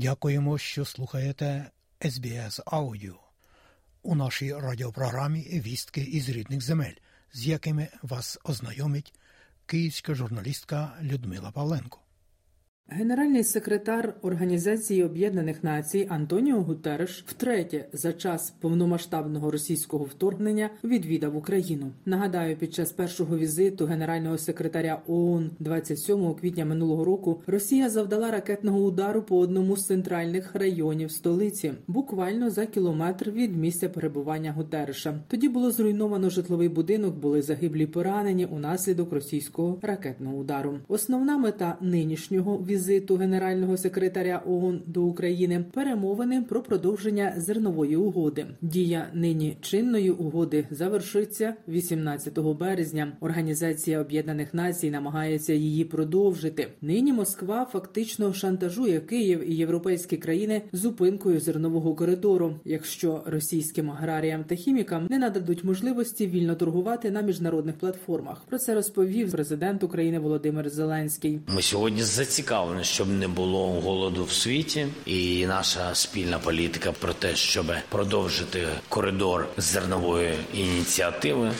Дякуємо, що слухаєте SBS Audio У нашій радіопрограмі Вістки із рідних земель, з якими вас ознайомить київська журналістка Людмила Павленко. Генеральний секретар Організації Об'єднаних Націй Антоніо Гутереш втретє за час повномасштабного російського вторгнення відвідав Україну. Нагадаю, під час першого візиту генерального секретаря ООН 27 квітня минулого року Росія завдала ракетного удару по одному з центральних районів столиці, буквально за кілометр від місця перебування Гутереша. Тоді було зруйновано житловий будинок, були загиблі поранені унаслідок російського ракетного удару. Основна мета нинішнього візиту візиту генерального секретаря ООН до України перемовини про продовження зернової угоди. Дія нині чинної угоди завершиться 18 березня. Організація Об'єднаних Націй намагається її продовжити. Нині Москва фактично шантажує Київ і європейські країни зупинкою зернового коридору, якщо російським аграріям та хімікам не нададуть можливості вільно торгувати на міжнародних платформах. Про це розповів президент України Володимир Зеленський. Ми сьогодні зацікавлені, щоб не було голоду в світі, і наша спільна політика про те, щоб продовжити коридор зернової ініціативи,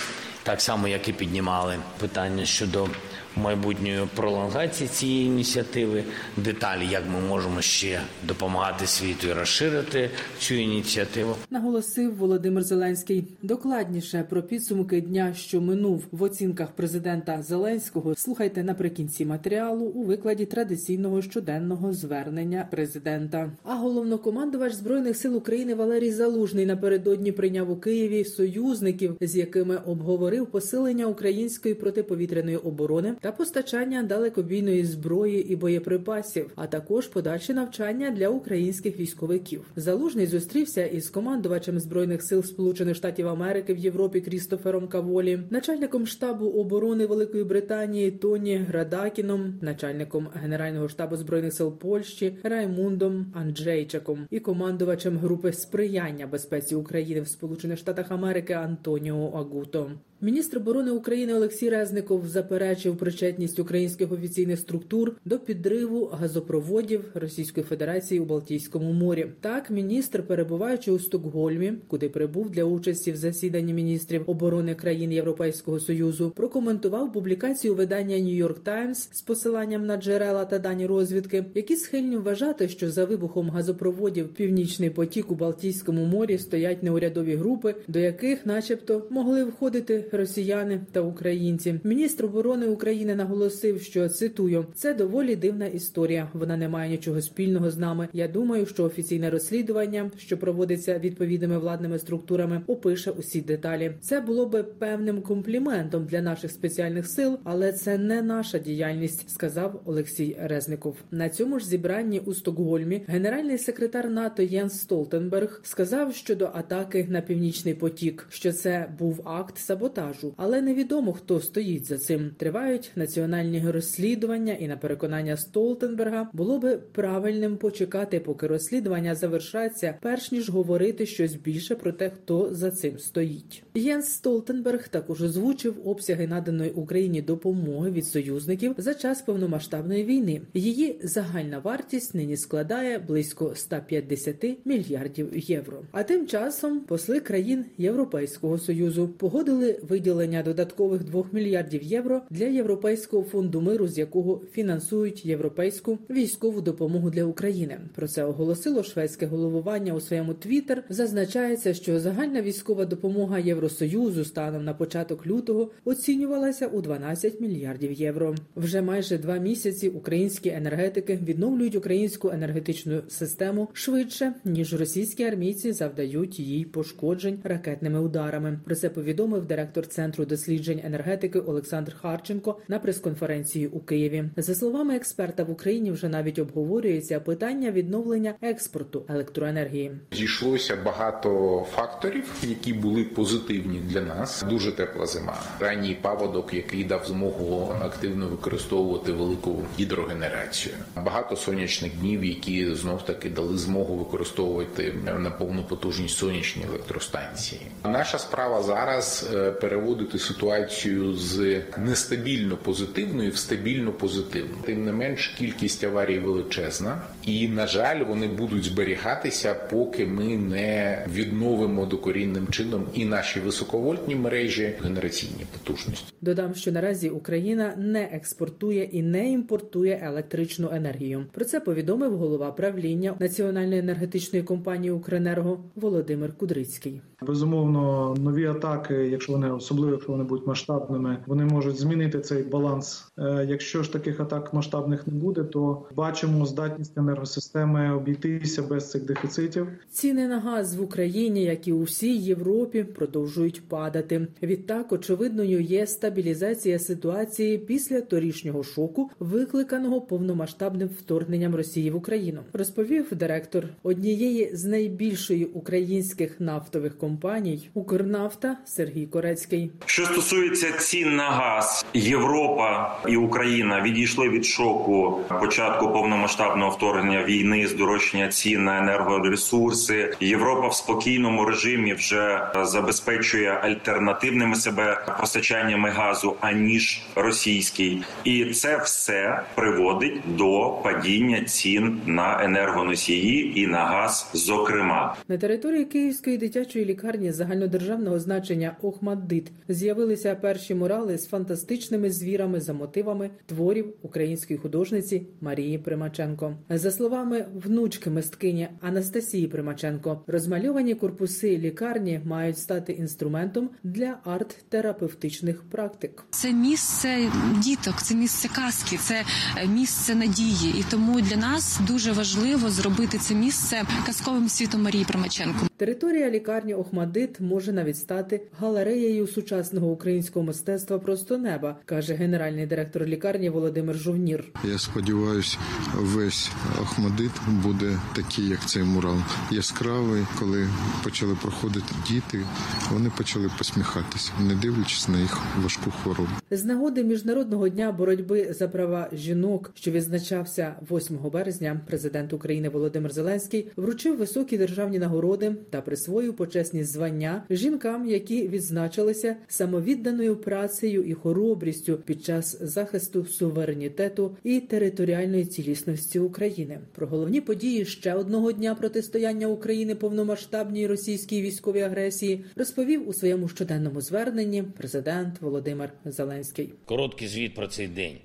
так само як і піднімали питання щодо майбутньої пролонгації цієї ініціативи, деталі, як ми можемо ще допомагати світу і розширити цю ініціативу. Наголосив Володимир Зеленський. Докладніше про підсумки дня, що минув в оцінках президента Зеленського. Слухайте наприкінці матеріалу у викладі традиційного щоденного звернення президента. А головнокомандувач збройних сил України Валерій Залужний напередодні прийняв у Києві союзників, з якими обговорив посилення української протиповітряної оборони та постачання далекобійної зброї і боєприпасів, а також подальше навчання для українських військовиків. Залужний зустрівся із командувачем збройних сил Сполучених Штатів Америки в Європі Крістофером Каволі, начальником штабу оборони Великої Британії Тоні Градакіном, начальником генерального штабу збройних сил Польщі Раймундом Анджейчаком і командувачем групи сприяння безпеці України в Сполучених Штатах Америки Антоніо Агуто. Міністр оборони України Олексій Резников заперечив причетність українських офіційних структур до підриву газопроводів Російської Федерації у Балтійському морі. Так, міністр, перебуваючи у Стокгольмі, куди прибув для участі в засіданні міністрів оборони країн Європейського союзу, прокоментував публікацію видання Нью-Йорк Таймс з посиланням на джерела та дані розвідки, які схильні вважати, що за вибухом газопроводів Північний потік у Балтійському морі стоять неурядові групи, до яких, начебто, могли входити росіяни та українці. Міністр оборони України наголосив, що цитую: це доволі дивна історія. Вона не має нічого спільного з нами. Я думаю, що офіційне розслідування, що проводиться відповідними владними структурами, опише усі деталі. Це було би певним компліментом для наших спеціальних сил, але це не наша діяльність, сказав Олексій Резников. На цьому ж зібранні у Стокгольмі генеральний секретар НАТО Єнс Столтенберг сказав щодо атаки на північний потік, що це був акт саботажу, але невідомо хто стоїть за цим. Тривають національні розслідування, і на переконання Столтенберга було би правильним почекати, поки розслідування завершаться, перш ніж говорити щось більше про те, хто за цим стоїть. Єнс Столтенберг також озвучив обсяги наданої Україні допомоги від союзників за час повномасштабної війни. Її загальна вартість нині складає близько 150 мільярдів євро. А тим часом посли країн Європейського союзу погодили виділення додаткових 2 мільярдів євро для європейського фонду миру, з якого фінансують європейську військову допомогу для України. Про це оголосило шведське головування у своєму твіттер. Зазначається, що загальна військова допомога Євросоюзу станом на початок лютого оцінювалася у 12 мільярдів євро. Вже майже два місяці українські енергетики відновлюють українську енергетичну систему швидше ніж російські армійці завдають їй пошкоджень ракетними ударами. Про це повідомив директор центру досліджень енергетики Олександр Харченко на прес-конференції у Києві. За словами експерта, в Україні вже навіть обговорюється питання відновлення експорту електроенергії. Зійшлося багато факторів, які були позитивні для нас. Дуже тепла зима. Ранній паводок, який дав змогу активно використовувати велику гідрогенерацію. Багато сонячних днів, які знов таки дали змогу використовувати на повну потужність сонячні електростанції. Наша справа зараз е, переводити ситуацію з нестабільно позитивної в стабільно позитивну. Тим не менш, кількість аварій величезна, і на жаль, вони будуть зберігатися, поки ми не відновимо докорінним чином і наші високовольтні мережі генераційні потужності. Додам, що наразі Україна не експортує і не імпортує електричну енергію. Про це повідомив голова правління Національної енергетичної компанії Укренерго Володимир Кудрицький. Безумовно, нові атаки, якщо вони особливо, якщо вони будуть масштабними, вони можуть змінити цей баланс. Е, якщо ж таких атак масштабних не буде, то бачимо здатність енергосистеми обійтися без цих дефіцитів. Ціни на газ в Україні, як і у всій Європі, продовжують падати. Відтак, очевидною є стабілізація ситуації після торішнього шоку, викликаного повномасштабним вторгненням Росії в Україну, розповів директор однієї з найбільшої українських нафтових компаній Укрнафта Сергій Корецький. Що стосується цін на газ, Європа і Україна відійшли від шоку початку повномасштабного вторгнення війни, здорожчання цін на енергоресурси. Європа в спокійному режимі вже забезпечує альтернативними себе постачаннями газу аніж російський, і це все приводить до падіння цін на енергоносії і на газ. Зокрема, на території Київської дитячої лікарні загальнодержавного значення Охмаддит з'явилися перші мурали з фантастичними звірами за мотивами творів української художниці Марії Примаченко. За словами внучки мисткині Анастасії Примаченко, розмальовані корпуси лікарні мають стати інструментом для арт-терапевтичних практик. Це місце діток, це місце казки, це місце надії, і тому для нас дуже важливо зробити це місце казковим світом Марії Примаченко. Територія лікарні Охмадит може навіть стати галереєю сучасного українського мистецтва просто неба, каже генеральний директор лікарні Володимир Жовнір. Я сподіваюся, весь Охмадит буде такий, як цей мурал, яскравий. Коли почали проходити діти, вони почали посміхатися, не дивлячись на їх важку хворобу. З нагоди міжнародного дня боротьби за права жінок, що відзначався 8 березня, президент України Володимир Зеленський вручив високі державні нагороди та присвоїв почесні звання жінкам, які відзначилися самовідданою працею і хоробрістю під час захисту суверенітету і територіальної цілісності України. Про головні події ще одного дня протистояння України повномасштабній російській військовій агресії розповів у своєму щоденному зверненні президент Володимир Зеленський. Короткий звіт про цей день.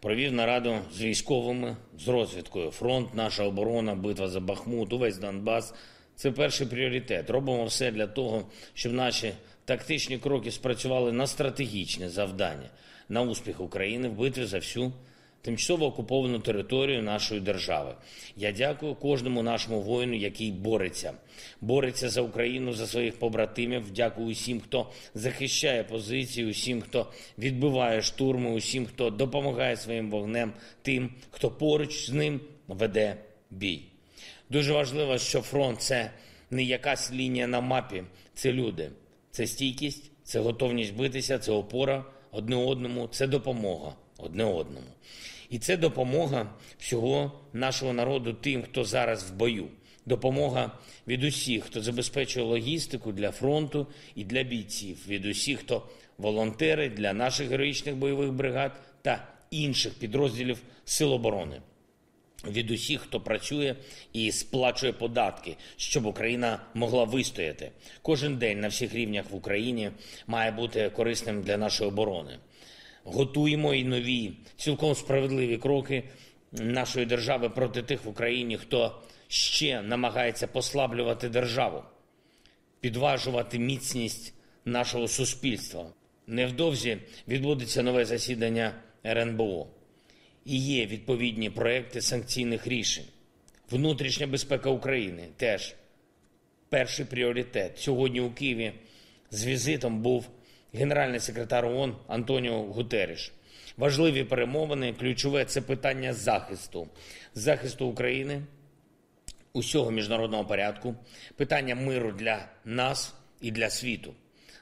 Провів нараду з військовими з розвідкою. Фронт, наша оборона, битва за Бахмут, увесь Донбас. Це перший пріоритет. Робимо все для того, щоб наші тактичні кроки спрацювали на стратегічне завдання, на успіх України в битві за всю тимчасово окуповану територію нашої держави. Я дякую кожному нашому воїну, який бореться, бореться за Україну, за своїх побратимів. Дякую усім, хто захищає позиції, усім, хто відбиває штурми, усім, хто допомагає своїм вогнем, тим, хто поруч з ним веде бій. Дуже важливо, що фронт це не якась лінія на мапі, це люди, це стійкість, це готовність битися, це опора одне одному, це допомога одне одному. І це допомога всього нашого народу тим, хто зараз в бою. Допомога від усіх, хто забезпечує логістику для фронту і для бійців, від усіх, хто волонтери для наших героїчних бойових бригад та інших підрозділів Сил оборони від усіх, хто працює і сплачує податки, щоб Україна могла вистояти. Кожен день на всіх рівнях в Україні має бути корисним для нашої оборони. Готуємо і нові, цілком справедливі кроки нашої держави проти тих в Україні, хто ще намагається послаблювати державу, підважувати міцність нашого суспільства. Невдовзі відбудеться нове засідання РНБО і є відповідні проекти санкційних рішень. Внутрішня безпека України теж перший пріоритет. Сьогодні у Києві з візитом був генеральний секретар ООН Антоніо Гутеріш. Важливі перемовини, ключове це питання захисту, захисту України, усього міжнародного порядку, питання миру для нас і для світу,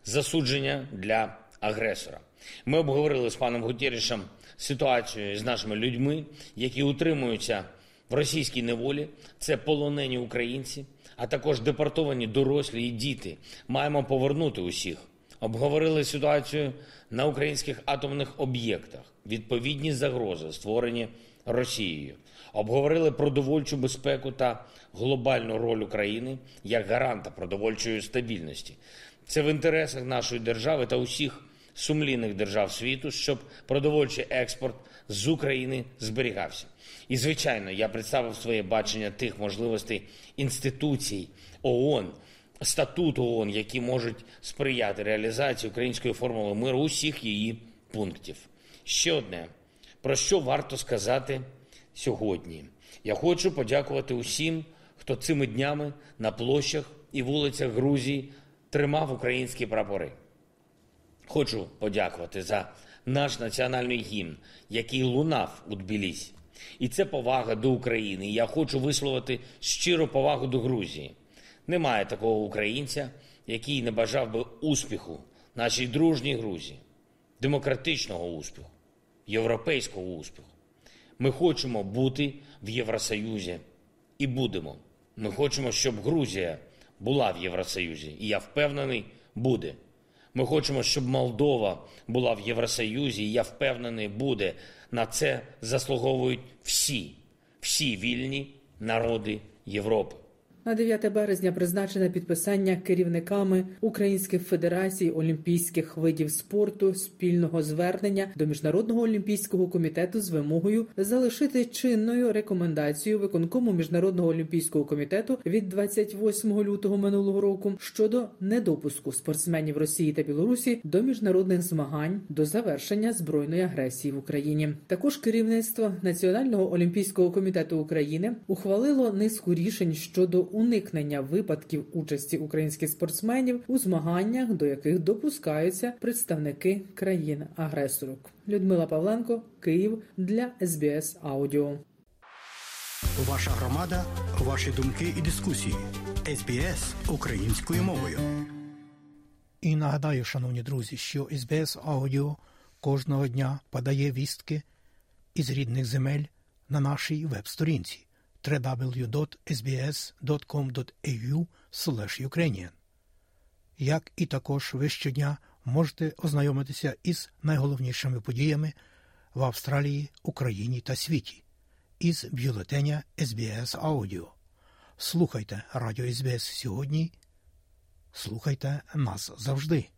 засудження для агресора. Ми обговорили з паном Гутєрішем ситуацію з нашими людьми, які утримуються в російській неволі. Це полонені українці, а також депортовані дорослі і діти. Маємо повернути усіх. Обговорили ситуацію на українських атомних об'єктах, відповідні загрози, створені Росією. Обговорили продовольчу безпеку та глобальну роль України як гаранта продовольчої стабільності. Це в інтересах нашої держави та усіх сумлінних держав світу, щоб продовольчий експорт з України зберігався. І, звичайно, я представив своє бачення тих можливостей інституцій ООН, статуту ООН, які можуть сприяти реалізації української формули миру усіх її пунктів. Ще одне, про що варто сказати сьогодні. Я хочу подякувати усім, хто цими днями на площах і вулицях Грузії тримав українські прапори. Хочу подякувати за наш національний гімн, який лунав у Тбілісі. І це повага до України. Я хочу висловити щиру повагу до Грузії. Немає такого українця, який не бажав би успіху нашій дружній Грузії, демократичного успіху, європейського успіху. Ми хочемо бути в Євросоюзі і будемо. Ми хочемо, щоб Грузія була в Євросоюзі, і я впевнений, буде. Ми хочемо, щоб Молдова була в Євросоюзі, і я впевнений, буде. На це заслуговують всі, всі вільні народи Європи. На 9 березня призначене підписання керівниками Українських федерацій олімпійських видів спорту спільного звернення до міжнародного олімпійського комітету з вимогою залишити чинною рекомендацію виконкому міжнародного олімпійського комітету від 28 лютого минулого року щодо недопуску спортсменів Росії та Білорусі до міжнародних змагань до завершення збройної агресії в Україні. Також керівництво Національного олімпійського комітету України ухвалило низку рішень щодо уникнення випадків участі українських спортсменів у змаганнях, до яких допускаються представники країн-агресорок. Людмила Павленко, Київ для СБС Аудіо. Ваша громада, ваші думки і дискусії. СБС українською мовою. І нагадаю, шановні друзі, що СБС Аудіо кожного дня подає вістки із рідних земель на нашій веб-сторінці www.sbs.com.au Ukrainian. Як і також ви щодня можете ознайомитися із найголовнішими подіями в Австралії, Україні та світі із бюлетеня SBS Audio. Слухайте радіо SBS сьогодні. Слухайте нас завжди.